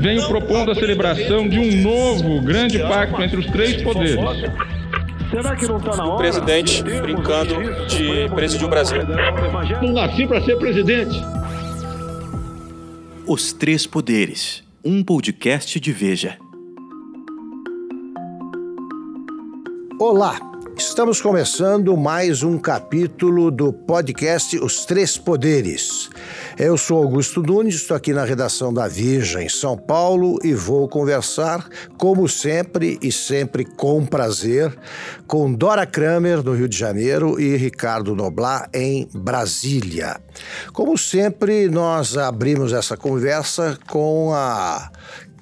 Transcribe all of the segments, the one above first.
venho propondo a celebração de um novo grande pacto entre os três poderes. Será que não está na hora? O presidente brincando de presidir o Brasil. Não nasci para ser presidente. Os Três Poderes, um podcast de Veja. Olá, estamos começando mais um capítulo do podcast Os Três Poderes. Eu sou Augusto Nunes, estou aqui na redação da Veja, em São Paulo, e vou conversar, como sempre e sempre com prazer, com Dora Kramer, no Rio de Janeiro, e Ricardo Noblar, em Brasília. Como sempre, nós abrimos essa conversa com a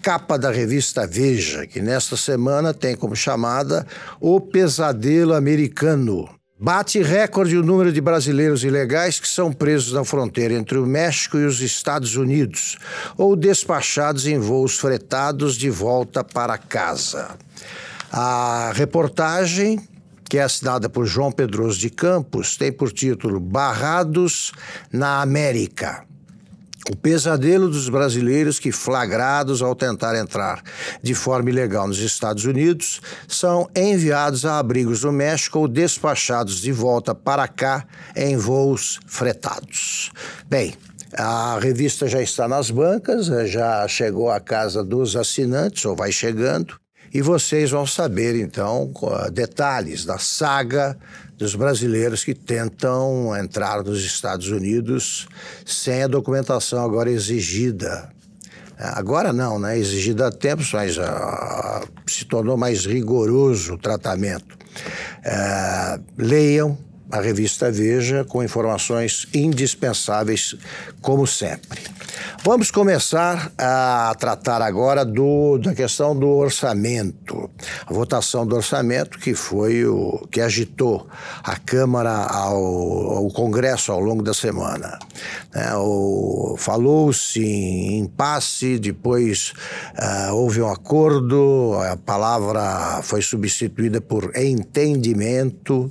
capa da revista Veja, que nesta semana tem como chamada O Pesadelo Americano. Bate recorde o número de brasileiros ilegais que são presos na fronteira entre o México e os Estados Unidos ou despachados em voos fretados de volta para casa. A reportagem que é assinada por João Pedroso de Campos, tem por título Barrados na América. O pesadelo dos brasileiros que, flagrados ao tentar entrar de forma ilegal nos Estados Unidos, são enviados a abrigos no México ou despachados de volta para cá em voos fretados. Bem, a revista já está nas bancas, já chegou à casa dos assinantes, ou vai chegando, e vocês vão saber então detalhes da saga dos brasileiros que tentam entrar nos Estados Unidos sem a documentação agora exigida. Agora não, né? Exigida há tempos, mas uh, se tornou mais rigoroso o tratamento. Uh, leiam a revista Veja com informações indispensáveis, como sempre. Vamos começar a tratar agora do, da questão do orçamento. A votação do orçamento que foi o que agitou a Câmara ao, ao Congresso ao longo da semana. É, Falou-se em impasse, depois uh, houve um acordo, a palavra foi substituída por entendimento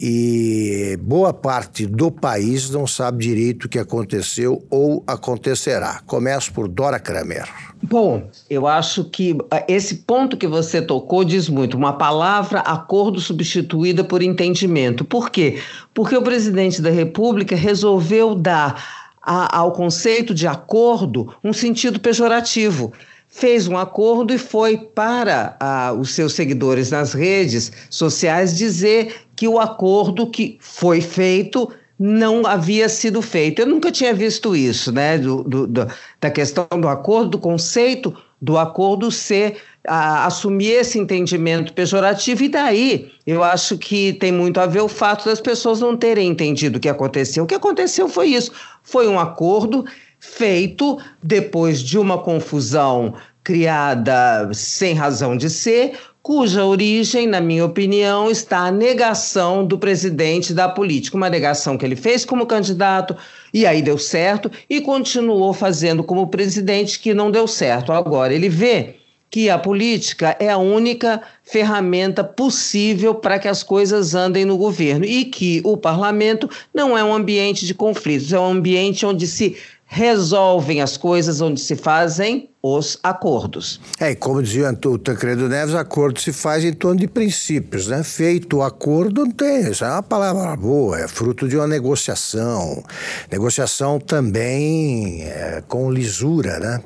e boa parte do país não sabe direito o que aconteceu ou acontecerá. Começo por Dora Kramer. Bom, eu acho que ah, esse ponto que você tocou diz muito. Uma palavra, acordo substituída por entendimento. Por quê? Porque o presidente da República resolveu dar a, ao conceito de acordo um sentido pejorativo fez um acordo e foi para os seus seguidores nas redes sociais dizer que o acordo que foi feito não havia sido feito. Eu nunca tinha visto isso, né? Do, do, do, da questão do acordo, do conceito do acordo ser assumir esse entendimento pejorativo, e daí eu acho que tem muito a ver o fato das pessoas não terem entendido o que aconteceu. O que aconteceu foi isso: foi um acordo feito depois de uma confusão criada sem razão de ser, cuja origem, na minha opinião, está a negação do presidente da política, uma negação que ele fez como candidato e aí deu certo e continuou fazendo como presidente que não deu certo. Agora ele vê que a política é a única ferramenta possível para que as coisas andem no governo e que o parlamento não é um ambiente de conflitos, é um ambiente onde se resolvem as coisas, onde se fazem os acordos. É, e como dizia o Tancredo Neves, acordo se faz em torno de princípios, né? Feito o acordo, não tem, isso é uma palavra boa, é fruto de uma negociação. Negociação também é, com lisura, né?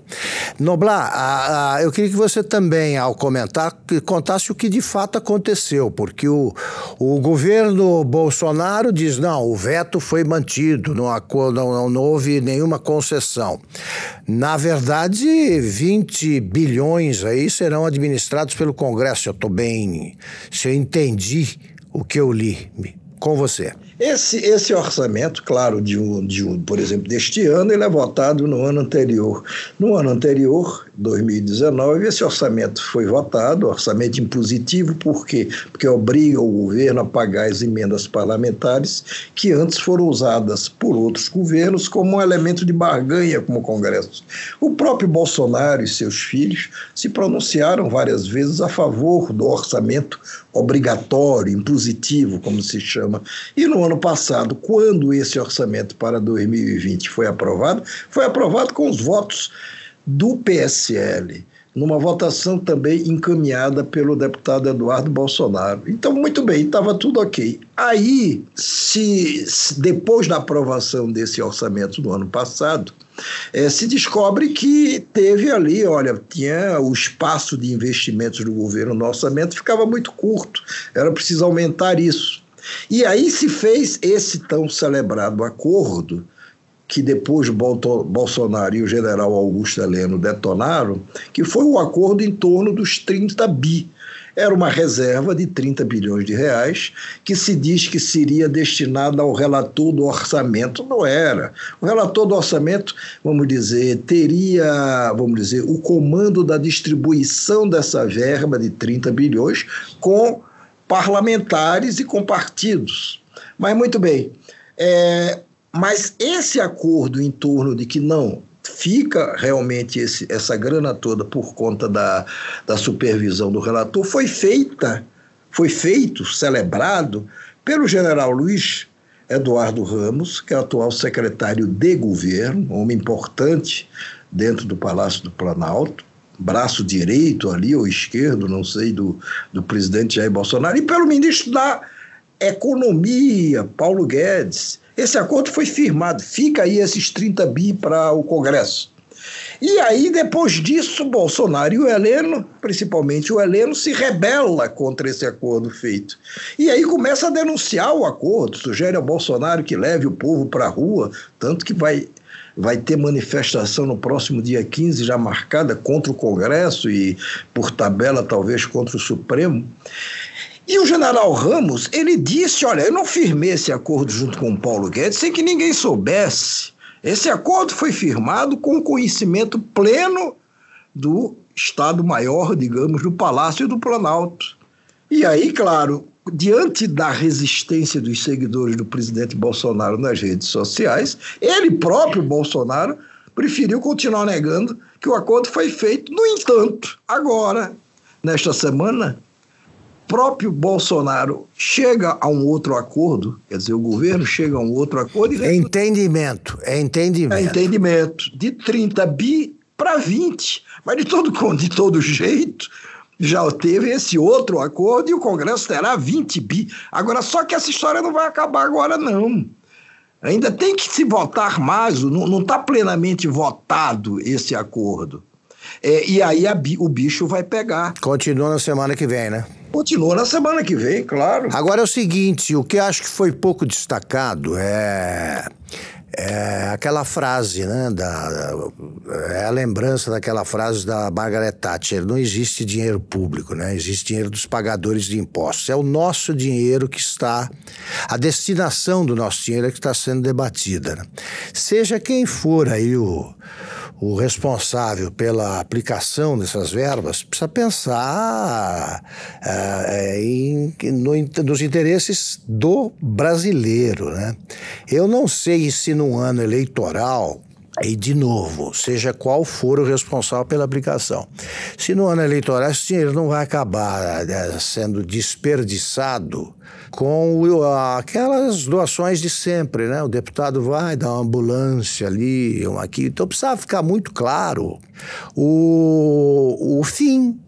Noblar, a, a, eu queria que você também, ao comentar, contasse o que de fato aconteceu, porque o, o governo Bolsonaro diz, não, o veto foi mantido, não, não, não houve nenhuma concessão. Na verdade, 20 bilhões aí serão administrados pelo Congresso. Eu estou bem. Se eu entendi o que eu li com você. Esse, esse orçamento, claro, de um, de um, por exemplo, deste ano, ele é votado no ano anterior. No ano anterior, 2019, esse orçamento foi votado, orçamento impositivo, por quê? Porque obriga o governo a pagar as emendas parlamentares que antes foram usadas por outros governos como um elemento de barganha com o Congresso. O próprio Bolsonaro e seus filhos se pronunciaram várias vezes a favor do orçamento obrigatório, impositivo, como se chama. E no ano passado, quando esse orçamento para 2020 foi aprovado, foi aprovado com os votos do PSL, numa votação também encaminhada pelo deputado Eduardo Bolsonaro. Então, muito bem, estava tudo ok. Aí, se, se, depois da aprovação desse orçamento do ano passado, é, se descobre que teve ali, olha, tinha o espaço de investimentos do governo no orçamento ficava muito curto, era preciso aumentar isso. E aí se fez esse tão celebrado acordo que depois Bolsonaro e o general Augusto Heleno detonaram, que foi o um acordo em torno dos 30 bi. Era uma reserva de 30 bilhões de reais que se diz que seria destinada ao relator do orçamento. Não era. O relator do orçamento, vamos dizer, teria, vamos dizer, o comando da distribuição dessa verba de 30 bilhões com parlamentares e com partidos. Mas muito bem. É, mas esse acordo em torno de que não fica realmente esse, essa grana toda por conta da, da supervisão do relator foi feita, foi feito, celebrado pelo general Luiz Eduardo Ramos, que é atual secretário de governo, homem importante dentro do Palácio do Planalto, braço direito ali ou esquerdo, não sei, do, do presidente Jair Bolsonaro, e pelo ministro da Economia, Paulo Guedes, esse acordo foi firmado, fica aí esses 30 bi para o Congresso. E aí, depois disso, Bolsonaro e o Heleno, principalmente o Heleno, se rebela contra esse acordo feito. E aí começa a denunciar o acordo, sugere ao Bolsonaro que leve o povo para a rua, tanto que vai, vai ter manifestação no próximo dia 15, já marcada contra o Congresso e, por tabela, talvez contra o Supremo. E o general Ramos, ele disse: Olha, eu não firmei esse acordo junto com o Paulo Guedes sem que ninguém soubesse. Esse acordo foi firmado com conhecimento pleno do Estado-Maior, digamos, do Palácio do Planalto. E aí, claro, diante da resistência dos seguidores do presidente Bolsonaro nas redes sociais, ele próprio, Bolsonaro, preferiu continuar negando que o acordo foi feito. No entanto, agora, nesta semana, próprio Bolsonaro chega a um outro acordo, quer dizer, o governo chega a um outro acordo. E... É entendimento, é entendimento. É entendimento. De 30 bi para 20. Mas de todo, de todo jeito, já teve esse outro acordo e o Congresso terá 20 bi. Agora, só que essa história não vai acabar agora, não. Ainda tem que se votar mais, não está plenamente votado esse acordo. É, e aí a, o bicho vai pegar. Continua na semana que vem, né? Continua na semana que vem, claro. Agora é o seguinte: o que acho que foi pouco destacado é. É aquela frase, né? Da, é a lembrança daquela frase da Margaret Thatcher: não existe dinheiro público, né? Existe dinheiro dos pagadores de impostos. É o nosso dinheiro que está. A destinação do nosso dinheiro é que está sendo debatida. Né? Seja quem for aí o o responsável pela aplicação dessas verbas precisa pensar uh, em, no, nos interesses do brasileiro. Né? Eu não sei se num ano eleitoral e, de novo, seja qual for o responsável pela aplicação. Se no ano eleitoral esse dinheiro não vai acabar né, sendo desperdiçado com aquelas doações de sempre, né? O deputado vai dar uma ambulância ali, uma aqui. Então precisava ficar muito claro o, o fim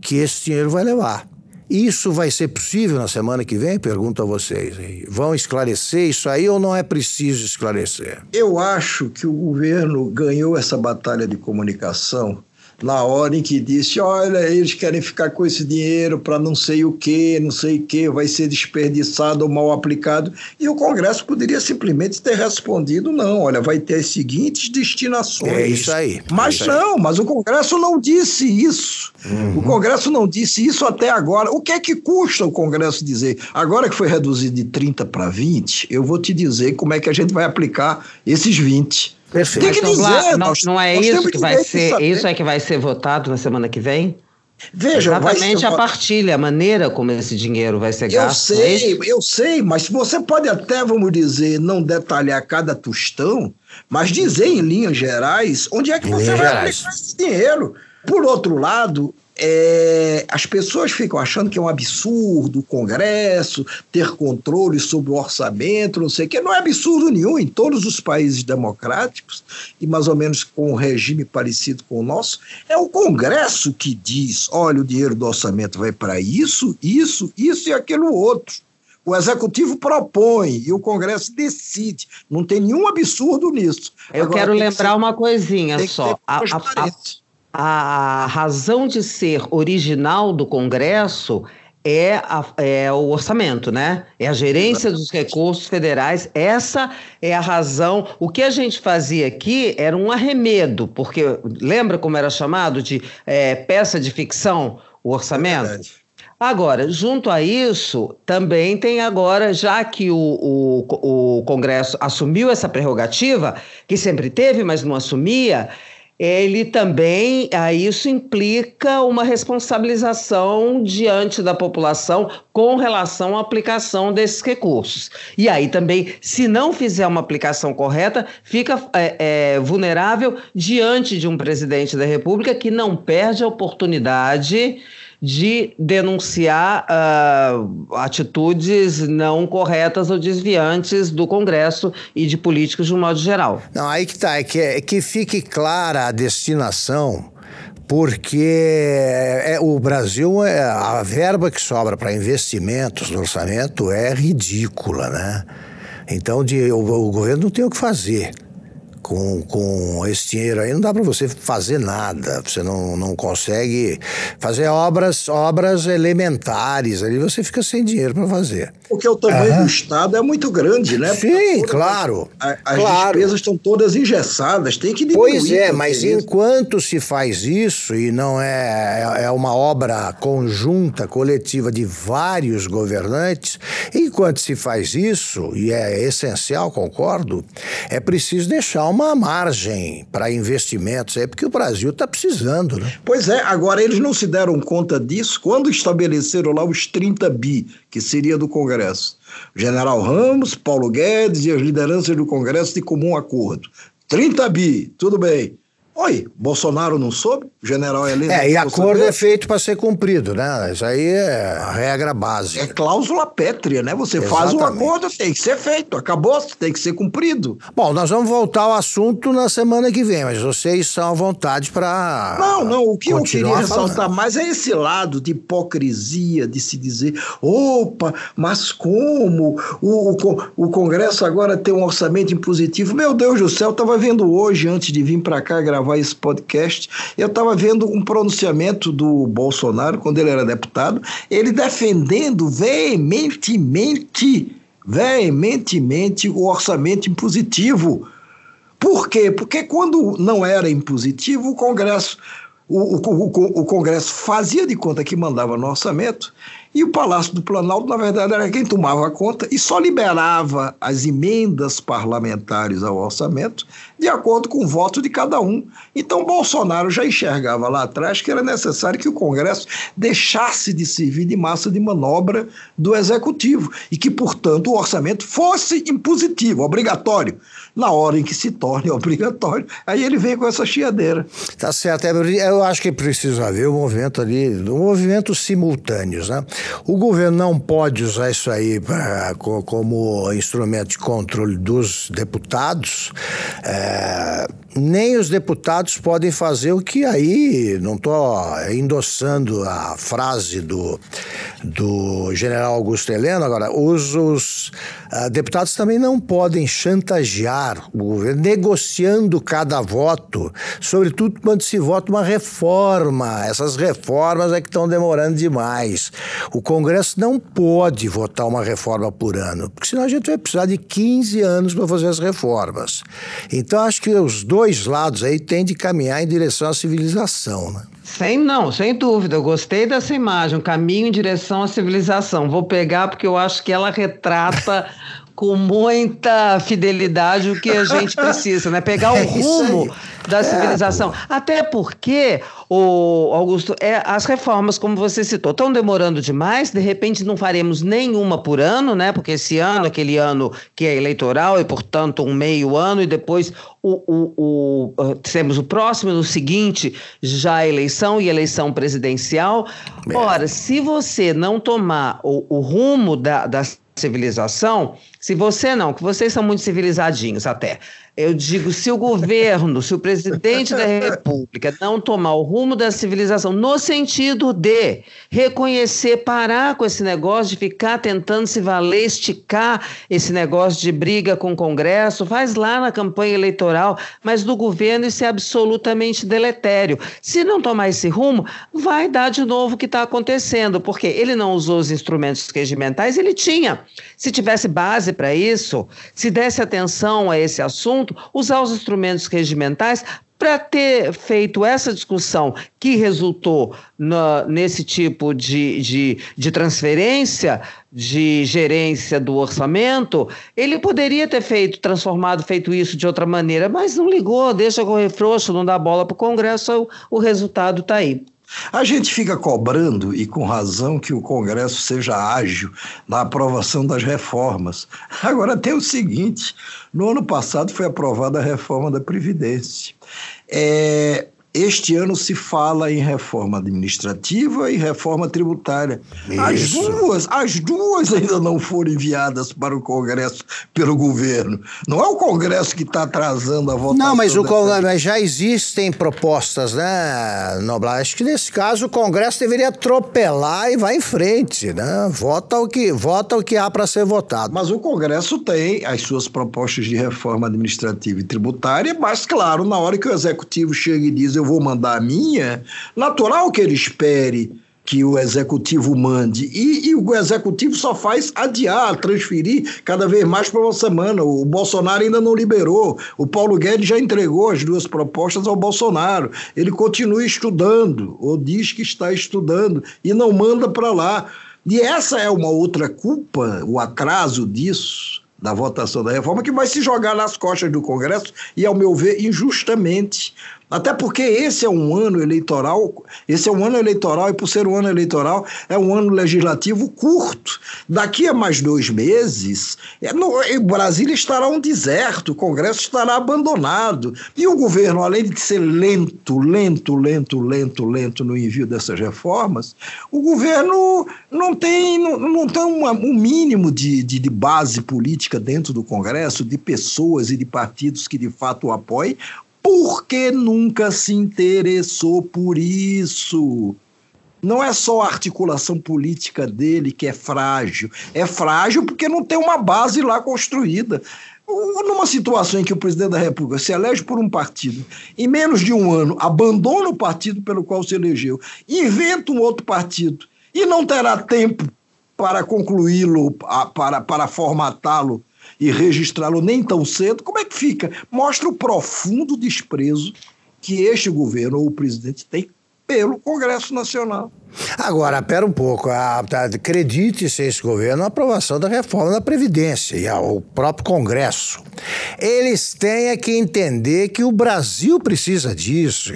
que esse dinheiro vai levar. Isso vai ser possível na semana que vem? Pergunto a vocês. Vão esclarecer isso aí ou não é preciso esclarecer? Eu acho que o governo ganhou essa batalha de comunicação na hora em que disse: olha, eles querem ficar com esse dinheiro para não sei o que, não sei o que, vai ser desperdiçado ou mal aplicado. E o Congresso poderia simplesmente ter respondido: não, olha, vai ter as seguintes destinações. É isso aí. Mas é isso não, aí. mas o Congresso não disse isso. Uhum. O Congresso não disse isso até agora. O que é que custa o Congresso dizer? Agora que foi reduzido de 30 para 20, eu vou te dizer como é que a gente vai aplicar esses 20. Perfeito. Tem que dizer, não, nós, não é isso que, vai ser, isso é que vai ser votado na semana que vem? Veja, Exatamente ser... a partilha, a maneira como esse dinheiro vai ser eu gasto. Eu sei, é eu sei, mas você pode até, vamos dizer, não detalhar cada tostão, mas dizer em linhas gerais onde é que você vai aplicar esse dinheiro. Por outro lado, é, as pessoas ficam achando que é um absurdo o Congresso ter controle sobre o orçamento, não sei o que. Não é absurdo nenhum em todos os países democráticos, e mais ou menos com um regime parecido com o nosso. É o Congresso que diz: olha, o dinheiro do orçamento vai para isso, isso, isso e aquilo outro. O executivo propõe e o Congresso decide. Não tem nenhum absurdo nisso. Eu Agora, quero lembrar ser, uma coisinha só. A, a, a razão de ser original do Congresso é, a, é, o orçamento, né? É a gerência dos recursos federais. Essa é a razão. O que a gente fazia aqui era um arremedo, porque lembra como era chamado de é, peça de ficção o orçamento? É agora, junto a isso, também tem agora, já que o, o, o Congresso assumiu essa prerrogativa, que sempre teve, mas não assumia, ele também, a isso implica uma responsabilização diante da população com relação à aplicação desses recursos. E aí também, se não fizer uma aplicação correta, fica é, é, vulnerável diante de um presidente da República que não perde a oportunidade de denunciar uh, atitudes não corretas ou desviantes do Congresso e de políticos de um modo geral. Não, aí que tá, é que, é que fique clara a destinação porque é, o Brasil, é, a verba que sobra para investimentos no orçamento é ridícula, né? Então de, o, o governo não tem o que fazer com, com esse dinheiro aí não dá para você fazer nada. Você não, não consegue fazer obras, obras elementares. Ali você fica sem dinheiro para fazer. Porque o tamanho do Estado é muito grande, né? Sim, claro. As, as claro. despesas estão todas engessadas, tem que diminuir. Pois é, mas enquanto se faz isso, e não é, é, é uma obra conjunta, coletiva de vários governantes, enquanto se faz isso, e é essencial, concordo, é preciso deixar uma margem para investimentos aí, porque o Brasil está precisando, né? Pois é, agora eles não se deram conta disso quando estabeleceram lá os 30 bi, que seria do Congresso. General Ramos, Paulo Guedes e as lideranças do Congresso de comum acordo. 30 bi, tudo bem. Oi, Bolsonaro não soube? O general Helena. É, e acordo é feito para ser cumprido, né? Isso aí é a regra básica. É cláusula pétrea, né? Você Exatamente. faz um acordo, tem que ser feito, acabou, tem que ser cumprido. Bom, nós vamos voltar ao assunto na semana que vem, mas vocês são à vontade para. Não, não, o que eu queria ressaltar falando. mais é esse lado de hipocrisia, de se dizer, opa, mas como? O, o, o Congresso agora tem um orçamento impositivo. Meu Deus do céu, eu estava vendo hoje, antes de vir para cá gravar gravar esse podcast, eu estava vendo um pronunciamento do Bolsonaro, quando ele era deputado, ele defendendo veementemente, veementemente o orçamento impositivo. Por quê? Porque quando não era impositivo, o Congresso o, o, o, o, Congresso fazia de conta que mandava no orçamento e o Palácio do Planalto, na verdade, era quem tomava conta e só liberava as emendas parlamentares ao orçamento de acordo com o voto de cada um. Então, Bolsonaro já enxergava lá atrás que era necessário que o Congresso deixasse de servir de massa de manobra do Executivo e que, portanto, o orçamento fosse impositivo, obrigatório na hora em que se torne obrigatório, aí ele vem com essa chiadeira. Tá certo. Eu acho que precisa haver um movimento ali, um movimento simultâneos, né? O governo não pode usar isso aí pra, como instrumento de controle dos deputados. É, nem os deputados podem fazer o que aí, não estou endossando a frase do, do general Augusto Heleno, agora, os, os uh, deputados também não podem chantagear o governo, negociando cada voto, sobretudo quando se vota uma reforma. Essas reformas é que estão demorando demais. O Congresso não pode votar uma reforma por ano, porque senão a gente vai precisar de 15 anos para fazer as reformas. Então, acho que os dois lados aí têm de caminhar em direção à civilização, né? Sem não, sem dúvida. Eu gostei dessa imagem, caminho em direção à civilização. Vou pegar porque eu acho que ela retrata com muita fidelidade o que a gente precisa, né? Pegar o é rumo da civilização. Até porque, o Augusto, é, as reformas, como você citou, estão demorando demais, de repente não faremos nenhuma por ano, né? Porque esse ano, aquele ano que é eleitoral, e portanto um meio ano, e depois o, o, o, uh, temos o próximo, no seguinte, já a eleição e eleição presidencial. É. Ora, se você não tomar o, o rumo da, da civilização, se você não, que vocês são muito civilizadinhos até, eu digo, se o governo, se o presidente da República não tomar o rumo da civilização, no sentido de reconhecer, parar com esse negócio de ficar tentando se valer, esticar esse negócio de briga com o Congresso, faz lá na campanha eleitoral, mas do governo isso é absolutamente deletério. Se não tomar esse rumo, vai dar de novo o que está acontecendo, porque ele não usou os instrumentos regimentais, ele tinha. Se tivesse base para isso, se desse atenção a esse assunto, usar os instrumentos regimentais para ter feito essa discussão que resultou na, nesse tipo de, de, de, transferência, de gerência do orçamento, ele poderia ter feito, transformado, feito isso de outra maneira, mas não ligou, deixa correr frouxo, não dá bola para o Congresso, o resultado está aí. A gente fica cobrando, e com razão, que o Congresso seja ágil na aprovação das reformas. Agora tem o seguinte: no ano passado foi aprovada a reforma da Previdência. É, este ano se fala em reforma administrativa e reforma tributária. As duas, as duas ainda não foram enviadas para o Congresso pelo governo. Não é o Congresso que está atrasando a votação. Não, mas, o Congresso, já existem propostas, né, Noblar? Acho que nesse caso o Congresso deveria atropelar e vai em frente, né? Vota o que, vota o que há para ser votado. Mas o Congresso tem as suas propostas de reforma administrativa e tributária, mas claro, na hora que o executivo chega e diz eu vou mandar a minha, natural que ele espere que o executivo mande. E, e, o executivo só faz adiar, transferir cada vez mais para uma semana. O Bolsonaro ainda não liberou. O Paulo Guedes já entregou as duas propostas ao Bolsonaro. Ele continua estudando, ou diz que está estudando, e não manda para lá. E essa é uma outra culpa, o atraso disso, da votação da reforma, que vai se jogar nas costas do Congresso e, ao meu ver, injustamente. Até porque esse é um ano eleitoral, esse é um ano eleitoral, e por ser um ano eleitoral, é um ano legislativo curto. Daqui a mais dois meses, é no, Brasília estará um deserto, o Congresso estará abandonado. E o governo, além de ser lento, lento, lento, lento, lento no envio dessas reformas, o governo não tem, não, não tem uma, um mínimo de, de, de base política dentro do Congresso, de pessoas e de partidos que de fato o apoiem, porque nunca se interessou por isso. Não é só a articulação política dele que é frágil, é frágil porque não tem uma base lá construída. Numa situação em que o presidente da República se elege por um partido, em menos de um ano abandona o partido pelo qual se elegeu, inventa um outro partido e não terá tempo para concluí-lo, para, para formatá-lo e registrá-lo nem tão cedo, como é que fica? Mostra o profundo desprezo que este governo ou o presidente tem pelo Congresso Nacional. Agora, pera um pouco. Acredite-se esse governo na aprovação da reforma da Previdência e ao próprio Congresso. Eles têm é que entender que o Brasil precisa disso.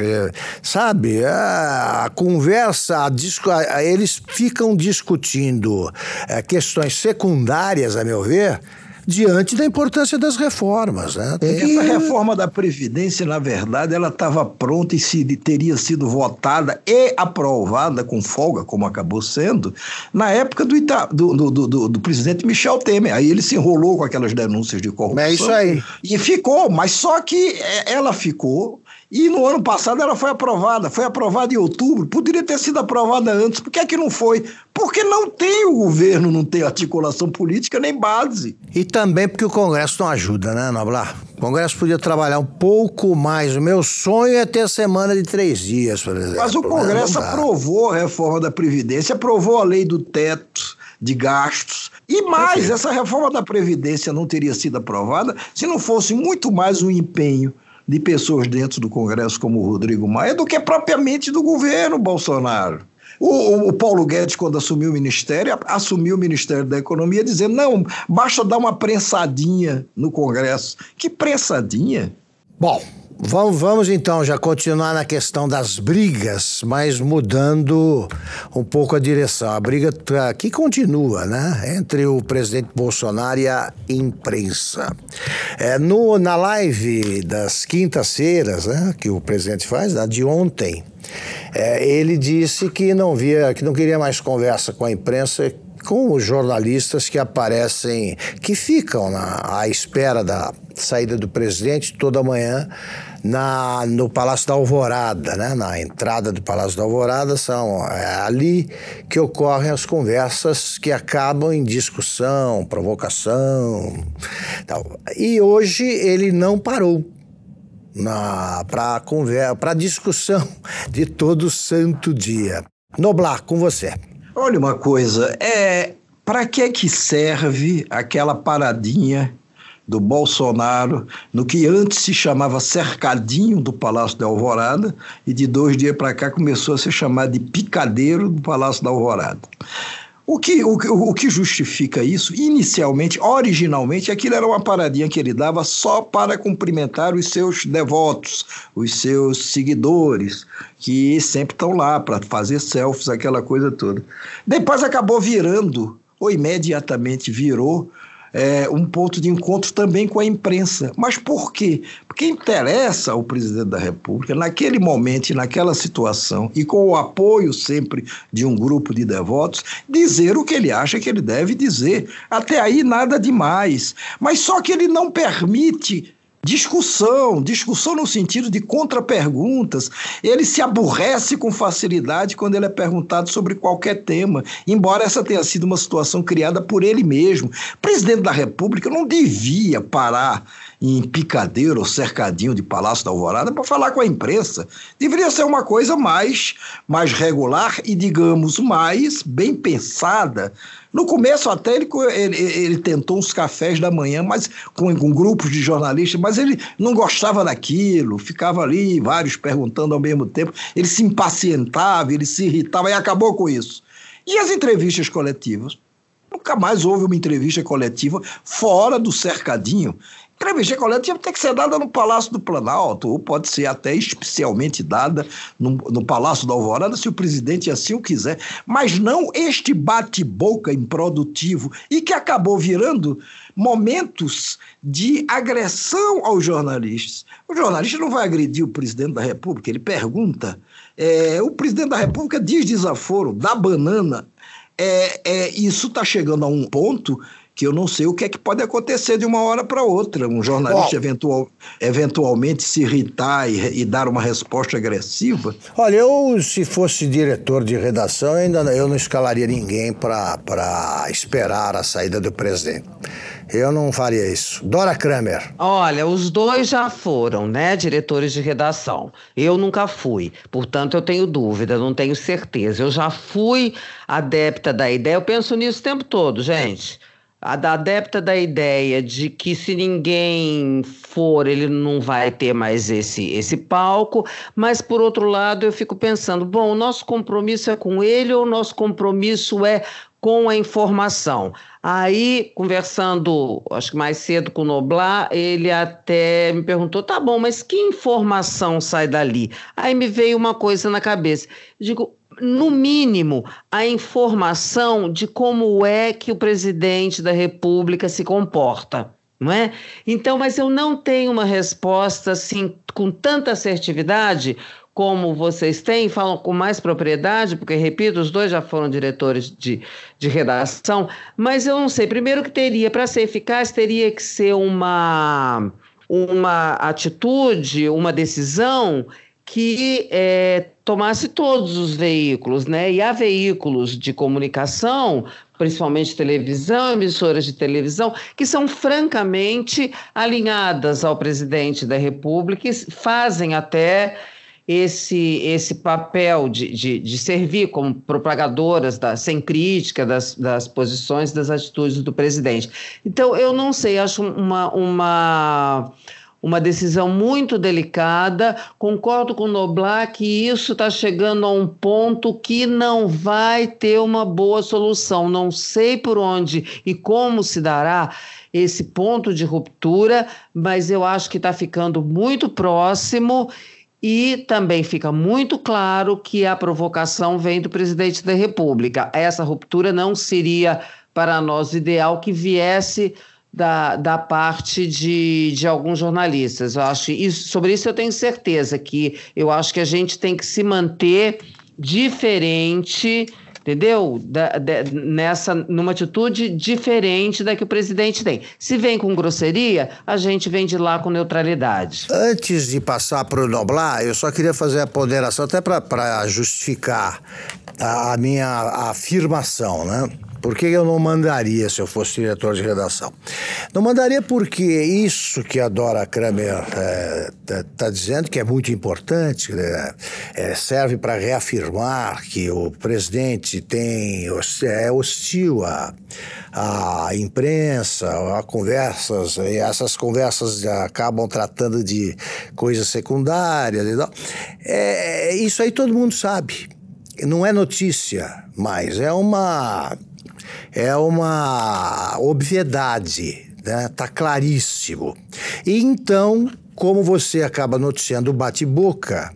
Sabe? A conversa, a, eles ficam discutindo é, questões secundárias, a meu ver diante da importância das reformas. Né? Tem Essa que... reforma da Previdência, na verdade, ela estava pronta e se, teria sido votada e aprovada com folga, como acabou sendo, na época do, Ita... do, do, do, do, presidente Michel Temer. Aí ele se enrolou com aquelas denúncias de corrupção. É isso aí. E ficou, mas só que é, ela ficou e no ano passado ela foi aprovada, foi aprovada em outubro, poderia ter sido aprovada antes. Por que é que não foi? Porque não tem o governo, não tem articulação política nem base. E também porque o Congresso não ajuda, né, Noblar? O Congresso podia trabalhar um pouco mais. O meu sonho é ter semana de três dias, por exemplo. Mas o Congresso aprovou a reforma da Previdência, aprovou a lei do teto de gastos. E mais, essa reforma da Previdência não teria sido aprovada se não fosse muito mais um empenho de pessoas dentro do Congresso como o Rodrigo Maia do que propriamente do governo Bolsonaro. O, o, Paulo Guedes, quando assumiu o ministério, assumiu o Ministério da Economia dizendo: não, basta dar uma prensadinha no Congresso. Que prensadinha? Bom, Vamos, vamos então já continuar na questão das brigas, mas mudando um pouco a direção. A briga que continua, né? Entre o presidente Bolsonaro e a imprensa. É, no, na live das quintas-feiras, né, que o presidente faz, a de ontem, é, ele disse que não via, que não queria mais conversa com a imprensa com os jornalistas que aparecem, que ficam na, à espera da saída do presidente toda manhã na, no Palácio da Alvorada, né? na entrada do Palácio da Alvorada, são é ali que ocorrem as conversas que acabam em discussão, provocação. Tal. E hoje ele não parou para discussão de todo santo dia. Noblar, com você. Olha uma coisa, é para que que serve aquela paradinha do Bolsonaro no que antes se chamava cercadinho do Palácio da Alvorada e de dois dias para cá começou a se chamar de picadeiro do Palácio da Alvorada. O que, o, o que justifica isso, inicialmente, originalmente, aquilo era uma paradinha que ele dava só para cumprimentar os seus devotos, os seus seguidores, que sempre estão lá para fazer selfies, aquela coisa toda. Depois acabou virando, ou imediatamente virou, é, um ponto de encontro também com a imprensa. Mas por quê? Porque interessa ao presidente da República, naquele momento naquela situação, e com o apoio sempre de um grupo de devotos, dizer o que ele acha que ele deve dizer. Até aí nada demais. Mas só que ele não permite discussão, discussão no sentido de contraperguntas. Ele se aborrece com facilidade quando ele é perguntado sobre qualquer tema, embora essa tenha sido uma situação criada por ele mesmo. Presidente da República não devia parar em picadeiro ou cercadinho de Palácio da Alvorada para falar com a imprensa. Deveria ser uma coisa mais, mais regular e, digamos, mais bem pensada no começo até ele, ele, ele, tentou uns cafés da manhã, mas com, com grupos de jornalistas, mas ele não gostava daquilo, ficava ali, vários perguntando ao mesmo tempo, ele se impacientava, ele se irritava e acabou com isso. E as entrevistas coletivas? Nunca mais houve uma entrevista coletiva fora do cercadinho. Entrevista coletiva tem que ser dada no Palácio do Planalto, ou pode ser até especialmente dada no, no Palácio da Alvorada, se o presidente assim o quiser, mas não este bate-boca improdutivo e que acabou virando momentos de agressão aos jornalistas. O jornalista não vai agredir o presidente da República, ele pergunta. É, o presidente da República diz desaforo, dá banana. É, é, isso está chegando a um ponto que eu não sei o que é que pode acontecer de uma hora para outra. Um jornalista eventual, eventualmente se irritar e, e, dar uma resposta agressiva. Olha, eu se fosse diretor de redação, ainda eu não escalaria ninguém para esperar a saída do presidente. Eu não faria isso. Dora Kramer. Olha, os dois já foram, né, diretores de redação. Eu nunca fui, portanto eu tenho dúvida, não tenho certeza. Eu já fui adepta da ideia, eu penso nisso o tempo todo, gente adepta da ideia de que se ninguém for, ele não vai ter mais esse, esse palco, mas por outro lado eu fico pensando, bom, o nosso compromisso é com ele ou o nosso compromisso é com a informação? Aí, conversando, acho que mais cedo com o Noblar, ele até me perguntou: tá bom, mas que informação sai dali? Aí me veio uma coisa na cabeça. Digo, no mínimo, a informação de como é que o presidente da República se comporta. Não é? Então, mas eu não tenho uma resposta assim com tanta assertividade como vocês têm, falam com mais propriedade, porque, repito, os dois já foram diretores de, de redação, mas eu não sei. Primeiro que teria, para ser eficaz, teria que ser uma, uma atitude, uma decisão que é, tomasse todos os veículos, né? E há veículos de comunicação, principalmente televisão, emissoras de televisão, que são francamente alinhadas ao presidente da República e fazem até esse, esse papel de, de, de servir como propagadoras, da, sem crítica das, das posições, das atitudes do presidente. Então, eu não sei, acho uma. uma uma decisão muito delicada. Concordo com o Noblar que isso está chegando a um ponto que não vai ter uma boa solução. Não sei por onde e como se dará. esse ponto de ruptura, mas eu acho que está ficando muito próximo e também fica muito claro que a provocação vem do presidente da República. Essa ruptura não seria para nós ideal que viesse da, da parte de, de alguns jornalistas. Eu acho isso, sobre isso eu tenho certeza que eu acho que a gente tem que se manter diferente entendeu? Da, da, nessa, numa atitude diferente da que o presidente tem. Se vem com grosseria, a gente vem de lá com neutralidade. Antes de passar para o Noblar, eu só queria fazer a ponderação, até para justificar a, a minha afirmação, né? Por que eu não mandaria se eu fosse diretor de redação? Não mandaria porque isso que a Dora Kramer está é, tá, dizendo, que é muito importante, né? é, serve para reafirmar que o presidente tem é hostil à, à imprensa, a conversas, e essas conversas acabam tratando de coisas secundárias e tal. É, isso aí todo mundo sabe. Não é notícia mais, é uma é uma obviedade, né? Tá claríssimo. E então, como você acaba noticiando o bate-boca,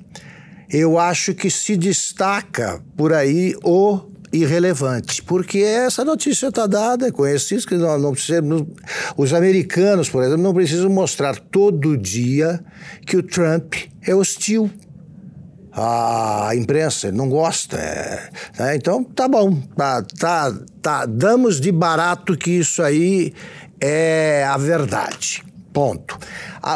eu acho que se destaca por aí o irrelevante, porque essa notícia está dada, é conhecido que não, não precisamos, os americanos, por exemplo, não precisam mostrar todo dia que o Trump é hostil a imprensa não gosta. É, né? Então, tá bom, tá, tá, tá, damos de barato que isso aí é a verdade. Ponto.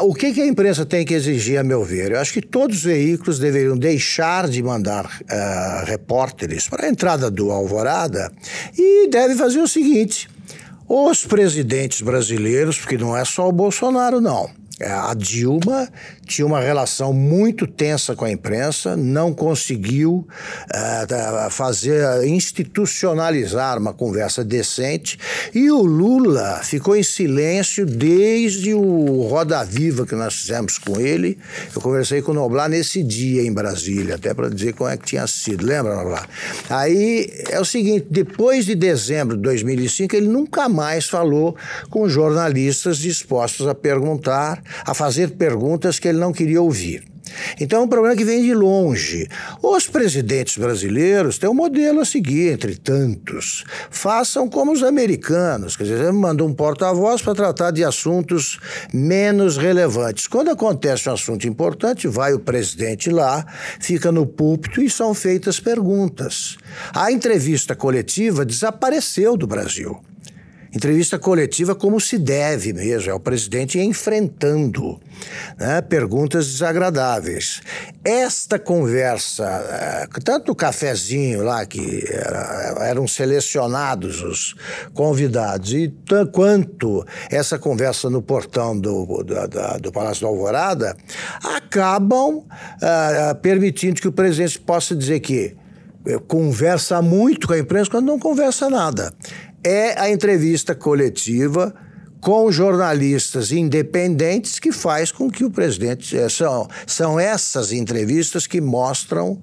O que, que, a imprensa tem que exigir, a meu ver? Eu acho que todos os veículos deveriam deixar de mandar uh, repórteres para a entrada do Alvorada e deve fazer o seguinte: os presidentes brasileiros, porque não é só o Bolsonaro, não é, a Dilma tinha uma relação muito tensa com a imprensa, não conseguiu uh, fazer, institucionalizar uma conversa decente, e o Lula ficou em silêncio desde o Roda Viva que nós fizemos com ele. Eu conversei com o Noblar nesse dia em Brasília, até para dizer como é que tinha sido. Lembra, Noblar? Aí é o seguinte: depois de dezembro de 2005, ele nunca mais falou com jornalistas dispostos a perguntar a fazer perguntas que ele não queria ouvir. Então é um problema que vem de longe. Os presidentes brasileiros têm um modelo a seguir, entre tantos. Façam como os americanos, quer dizer, mandam um porta-voz para tratar de assuntos menos relevantes. Quando acontece um assunto importante, vai o presidente lá, fica no púlpito e são feitas perguntas. A entrevista coletiva desapareceu do Brasil. Entrevista coletiva como se deve mesmo, é o presidente enfrentando né, perguntas desagradáveis. Esta conversa, eh, tanto o cafezinho lá, que era, eram selecionados os convidados, e quanto essa conversa no portão do, do, do Palácio da Alvorada, acabam uh, permitindo que o presidente possa dizer que eh, conversa muito com a imprensa quando não conversa nada é a entrevista coletiva com jornalistas independentes que faz com que o presidente. Eh, são, são essas entrevistas que mostram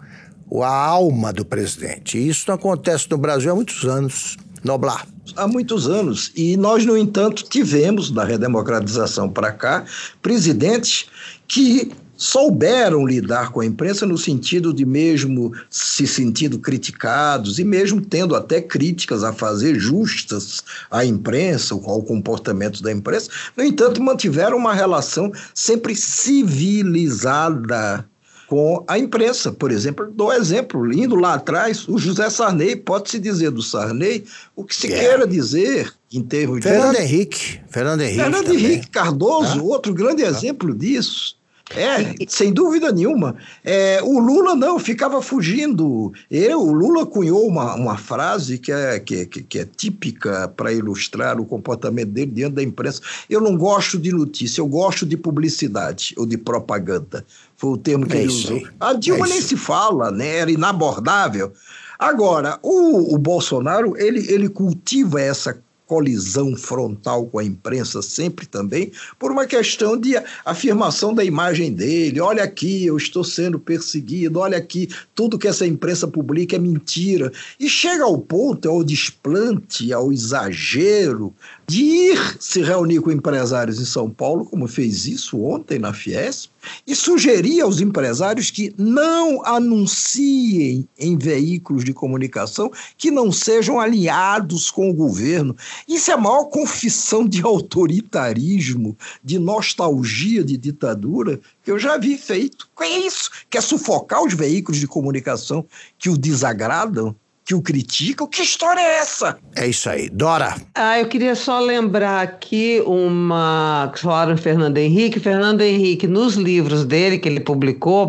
a alma do presidente. E isso não acontece no Brasil há muitos anos. Noblar. Há muitos anos. E nós, no entanto, tivemos, da redemocratização para cá, presidentes que souberam lidar com a imprensa no sentido de mesmo se sentindo criticados e mesmo tendo até críticas a fazer justas à imprensa ou ao comportamento da imprensa, no entanto mantiveram uma relação sempre civilizada com a imprensa. Por exemplo, dou exemplo, indo lá atrás, o José Sarney, pode-se dizer do Sarney o que se yeah. queira dizer em termos Fernando de... Henrique. Fernando Henrique. Fernando Henrique Cardoso, ah? outro grande ah? exemplo disso. É, sem dúvida nenhuma. É, o Lula não, ficava fugindo. Eu, o Lula cunhou uma, uma frase que é, que, que, é típica para ilustrar o comportamento dele diante da imprensa. Eu não gosto de notícia, eu gosto de publicidade ou de propaganda. Foi o termo que é ele usou. A Dilma é nem se fala, né? Era inabordável. Agora, o, o Bolsonaro, ele, ele cultiva essa colisão frontal com a imprensa, sempre também, por uma questão de afirmação da imagem dele. Olha aqui, eu estou sendo perseguido, olha aqui, tudo que essa imprensa publica é mentira. E chega ao ponto, ao desplante, ao exagero, de ir se reunir com empresários em São Paulo, como fez isso ontem na Fiesp, e sugerir aos empresários que não anunciem em veículos de comunicação que não sejam alinhados com o governo. Isso é a maior confissão de autoritarismo, de nostalgia de ditadura que eu já vi feito. É isso? Quer sufocar os veículos de comunicação que o desagradam? Que o criticam. Que história é essa? É isso aí. Dora. Ah, eu queria só lembrar aqui uma. Falaram Fernando Henrique. Fernando Henrique, nos livros dele que ele publicou,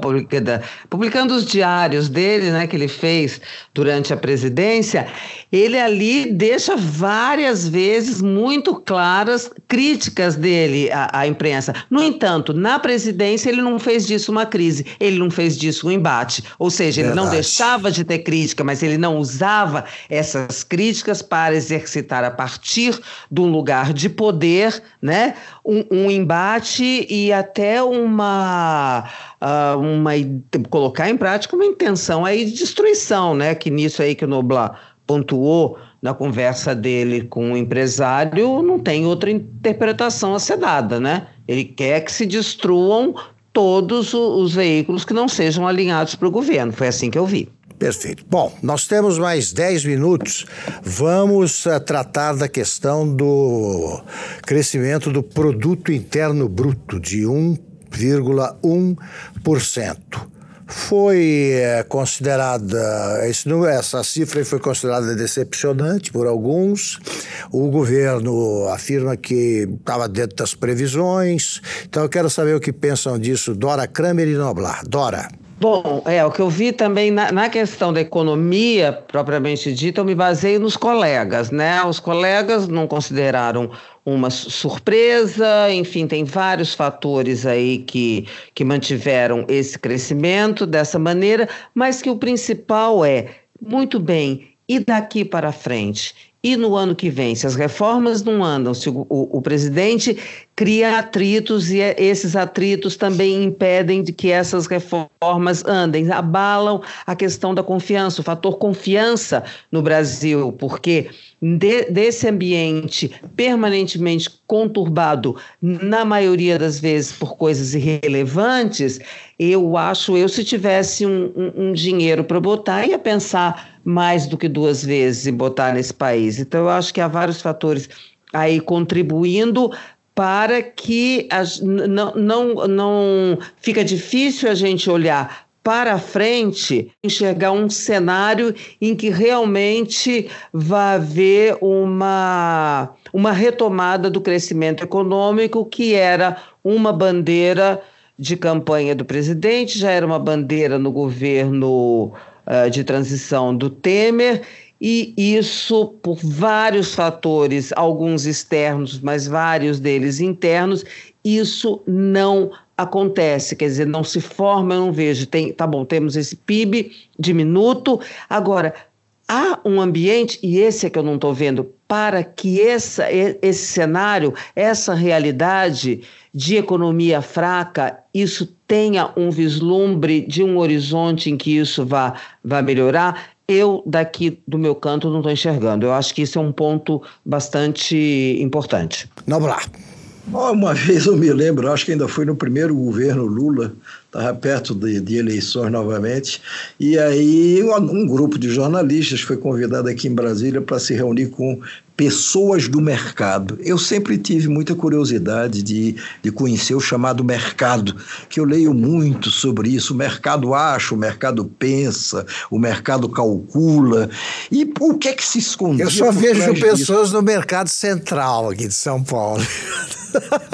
publicando os diários dele, né, que ele fez durante a presidência, ele ali deixa várias vezes muito claras críticas dele à, à imprensa. No entanto, na presidência, ele não fez disso uma crise, ele não fez disso um embate. Ou seja, ele Verdade. não deixava de ter crítica, mas ele não usava essas críticas para exercitar a partir de um lugar de poder, né, um, um embate e até uma, uh, uma colocar em prática uma intenção aí de destruição, né, que nisso aí que o Noblar pontuou na conversa dele com o empresário, não tem outra interpretação a ser dada, né? Ele quer que se destruam todos os veículos que não sejam alinhados para o governo. Foi assim que eu vi. Perfeito. Bom, nós temos mais 10 minutos. Vamos uh, tratar da questão do crescimento do produto interno bruto de 1,1%. Foi é, considerada, esse, essa cifra foi considerada decepcionante por alguns. O governo afirma que estava dentro das previsões. Então eu quero saber o que pensam disso Dora Kramer e Noblar. Dora. Bom, é, o que eu vi também na, na, questão da economia, propriamente dita, eu me baseio nos colegas, né? Os colegas não consideraram uma surpresa, enfim, tem vários fatores aí que, que mantiveram esse crescimento dessa maneira, mas que o principal é, muito bem, e daqui para frente? E no ano que vem, se as reformas não andam, se o, o, o, presidente cria atritos e é, esses atritos também impedem de que essas reformas andem, abalam a questão da confiança, o fator confiança no Brasil, porque de, desse ambiente permanentemente conturbado, na maioria das vezes por coisas irrelevantes, eu acho, eu se tivesse um, um, um dinheiro para botar, ia pensar mais do que duas vezes em botar nesse país. Então, eu acho que há vários fatores aí contribuindo para que não, não, não fica difícil a gente olhar para frente, enxergar um cenário em que realmente vai haver uma, uma retomada do crescimento econômico, que era uma bandeira de campanha do presidente, já era uma bandeira no governo uh, de transição do Temer, e isso por vários fatores, alguns externos, mas vários deles internos, isso não acontece, quer dizer, não se forma, eu não vejo. Tem, tá bom, temos esse PIB diminuto. Agora, há um ambiente, e esse é que eu não estou vendo, para que essa, esse cenário, essa realidade de economia fraca, isso tenha um vislumbre de um horizonte em que isso vá, vá melhorar. Eu, daqui do meu canto, não estou enxergando. Eu acho que isso é um ponto bastante importante. Noblar. Uma vez eu me lembro, acho que ainda foi no primeiro governo Lula, estava perto de, de, eleições novamente, e aí um, um, grupo de jornalistas foi convidado aqui em Brasília para se reunir com pessoas do mercado. Eu sempre tive muita curiosidade de, de conhecer o chamado mercado, que eu leio muito sobre isso. O mercado acha, o mercado pensa, o mercado calcula. E o que é que se esconde? Eu só vejo pessoas disso? no mercado central aqui de São Paulo.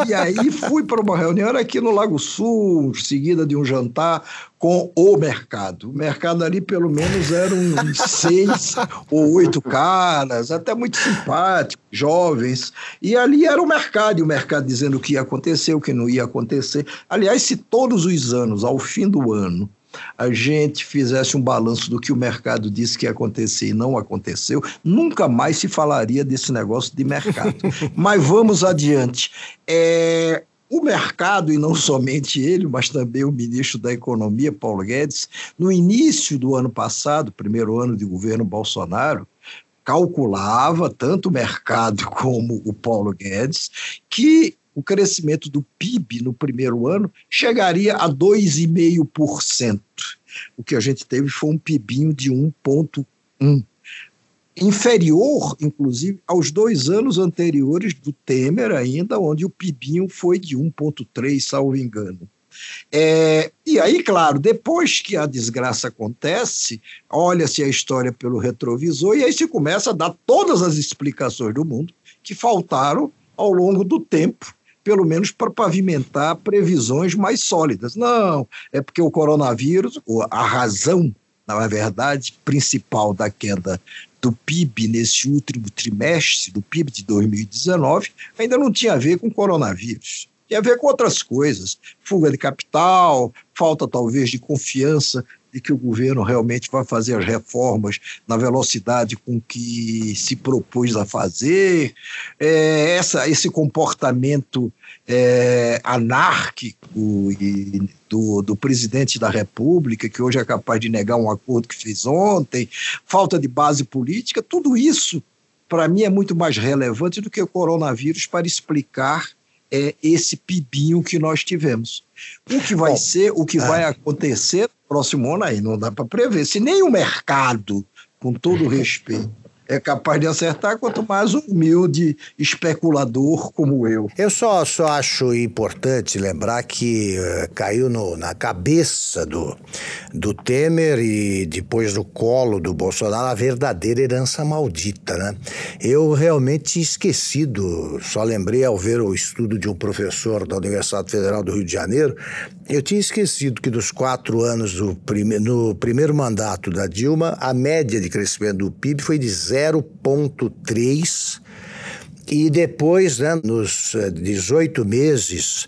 E aí fui para uma reunião aqui no Lago Sul, seguida de um jantar com o mercado. O mercado ali, pelo menos, eram seis ou oito caras, até muito simpáticos, jovens. E ali era o mercado, e o mercado dizendo o que ia acontecer, o que não ia acontecer. Aliás, se todos os anos, ao fim do ano, a gente fizesse um balanço do que o mercado disse que ia acontecer e não aconteceu, nunca mais se falaria desse negócio de mercado. Mas vamos adiante. É, o mercado, e não somente ele, mas também o ministro da Economia, Paulo Guedes, no início do ano passado, primeiro ano de governo Bolsonaro, calculava, tanto o mercado como o Paulo Guedes, que o crescimento do PIB no primeiro ano chegaria a 2,5%. O que a gente teve foi um PIBinho de 1,1%. Inferior, inclusive, aos dois anos anteriores do Temer, ainda, onde o PIBinho foi de 1,3%, salvo engano. É, e aí, claro, depois que a desgraça acontece, olha-se a história pelo retrovisor e aí se começa a dar todas as explicações do mundo que faltaram ao longo do tempo, pelo menos para pavimentar previsões mais sólidas. Não, é porque o coronavírus, a razão, na verdade, principal da queda do PIB nesse último trimestre, do PIB de 2019, ainda não tinha a ver com coronavírus tem a ver com outras coisas, fuga de capital, falta talvez de confiança de que o governo realmente vai fazer as reformas na velocidade com que se propôs a fazer, é, essa, esse comportamento é, anárquico e do, do presidente da República, que hoje é capaz de negar um acordo que fez ontem, falta de base política, tudo isso, para mim, é muito mais relevante do que o coronavírus para explicar é esse pibinho que nós tivemos. O que vai Bom, ser, o que é. vai acontecer próximo ano aí, não dá para prever. Se nem o mercado, com todo respeito, é capaz de acertar, quanto mais um humilde especulador como eu. Eu só, só acho importante lembrar que uh, caiu no, na cabeça do, do Temer e depois no colo do Bolsonaro a verdadeira herança maldita, né? Eu realmente esquecido, só lembrei ao ver o estudo de um professor da Universidade Federal do Rio de Janeiro, eu tinha esquecido que dos quatro anos do prime no primeiro mandato da Dilma, a média de crescimento do PIB foi de 0,3 e depois, né, nos 18 eh, meses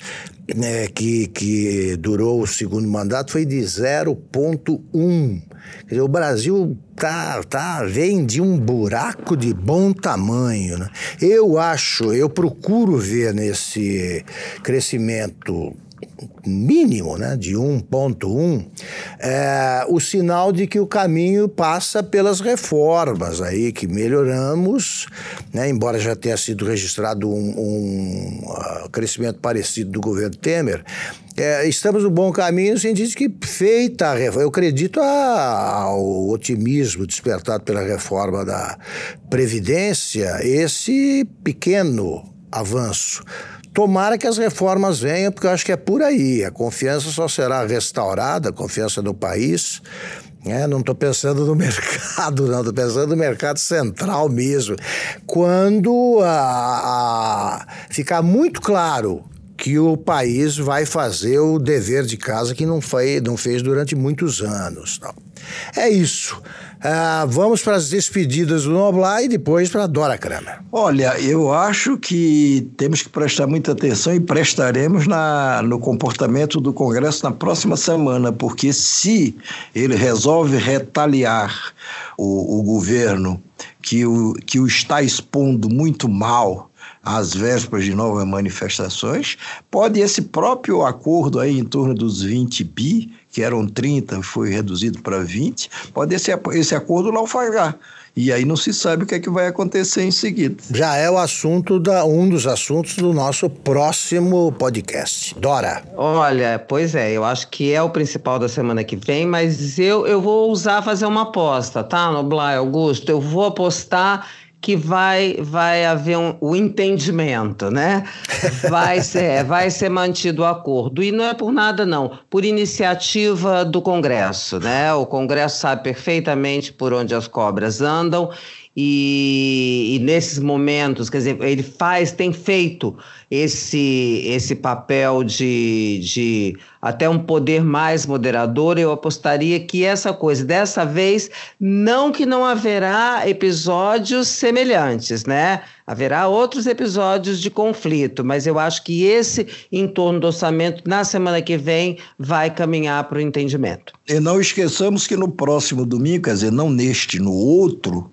né, que, que durou o segundo mandato, foi de 0,1. Quer dizer, o Brasil tá, tá, vem de um buraco de bom tamanho. Né? Eu acho, eu procuro ver nesse crescimento mínimo, né, de 1.1, é, o sinal de que o caminho passa pelas reformas aí que melhoramos, né, embora já tenha sido registrado um, um uh, crescimento parecido do governo Temer, é, estamos no bom caminho no sentido de que feita a reforma, eu acredito a, ao otimismo despertado pela reforma da Previdência, esse pequeno avanço Tomara que as reformas venham, porque eu acho que é por aí. A confiança só será restaurada, a confiança no país. É, não estou pensando no mercado, não, estou pensando no mercado central mesmo. Quando a, a, ficar muito claro que o país vai fazer o dever de casa que não, foi, não fez durante muitos anos. Não. É isso. Ah, vamos para as despedidas do Noblar e depois para a Dora Kramer. Olha, eu acho que temos que prestar muita atenção e prestaremos na, no comportamento do Congresso na próxima semana, porque se ele resolve retaliar o, o governo que o, que o está expondo muito mal às vésperas de novas manifestações, pode esse próprio acordo aí em torno dos 20 bi que eram 30, foi reduzido para 20, pode esse, esse acordo naufragar. E aí não se sabe o que é que vai acontecer em seguida. Já é o assunto da um dos assuntos do nosso próximo podcast. Dora. Olha, pois é, eu acho que é o principal da semana que vem, mas eu, eu vou usar fazer uma aposta, tá, Noblar Augusto? Eu vou apostar que vai, vai haver um, o entendimento, né? Vai ser, é, vai ser mantido o acordo. E não é por nada, não, por iniciativa do Congresso, né? O Congresso sabe perfeitamente por onde as cobras andam e, e, nesses momentos, quer dizer, ele faz, tem feito esse, esse papel de, de até um poder mais moderador, eu apostaria que essa coisa, dessa vez, não que não haverá episódios semelhantes, né? Haverá outros episódios de conflito, mas eu acho que esse em torno do orçamento, na semana que vem, vai caminhar para o entendimento. E não esqueçamos que no próximo domingo, quer dizer, não neste, no outro,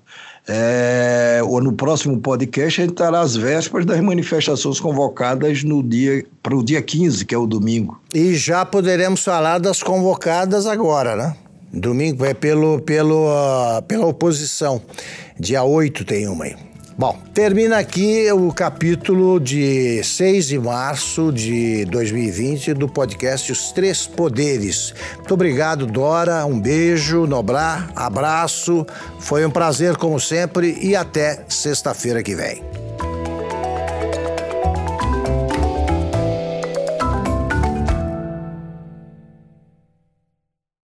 é, ou no próximo podcast, a gente estará às vésperas das manifestações convocadas no dia para o dia 15, que é o domingo. E já poderemos falar das convocadas agora, né? Domingo é pelo, pelo, uh, pela oposição. Dia 8 tem uma aí. Bom, termina aqui o capítulo de 6 de março de 2020 do podcast Os Três Poderes. Muito obrigado, Dora. Um beijo, Nobrar, abraço. Foi um prazer, como sempre, e até sexta-feira que vem.